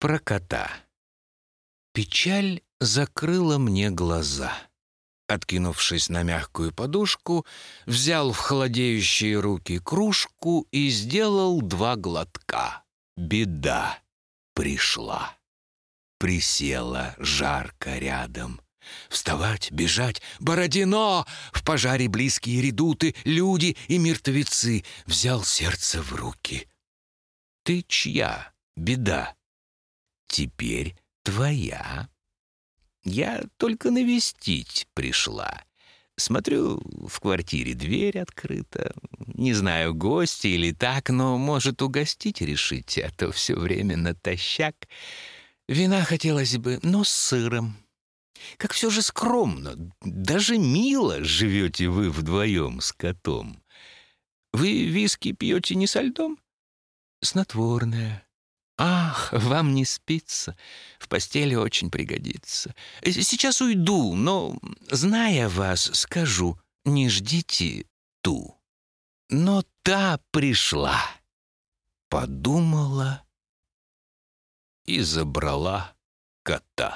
Про кота. Печаль закрыла мне глаза. Откинувшись на мягкую подушку, взял в холодеющие руки кружку и сделал два глотка. Беда пришла. Присела жарко рядом. Вставать, бежать, Бородино! В пожаре близкие редуты, люди и мертвецы. Взял сердце в руки. Ты чья, беда? Теперь твоя. Я только навестить пришла. Смотрю, в квартире дверь открыта. Не знаю, гости или так, но, может, угостить решите, а то все время натощак. Вина хотелось бы, но с сыром. Как все же скромно, даже мило живете вы вдвоем с котом. Вы виски пьете не со льдом? Снотворное. Ах, вам не спится. В постели очень пригодится. Сейчас уйду, но, зная вас, скажу, не ждите ту. Но та пришла, подумала и забрала кота.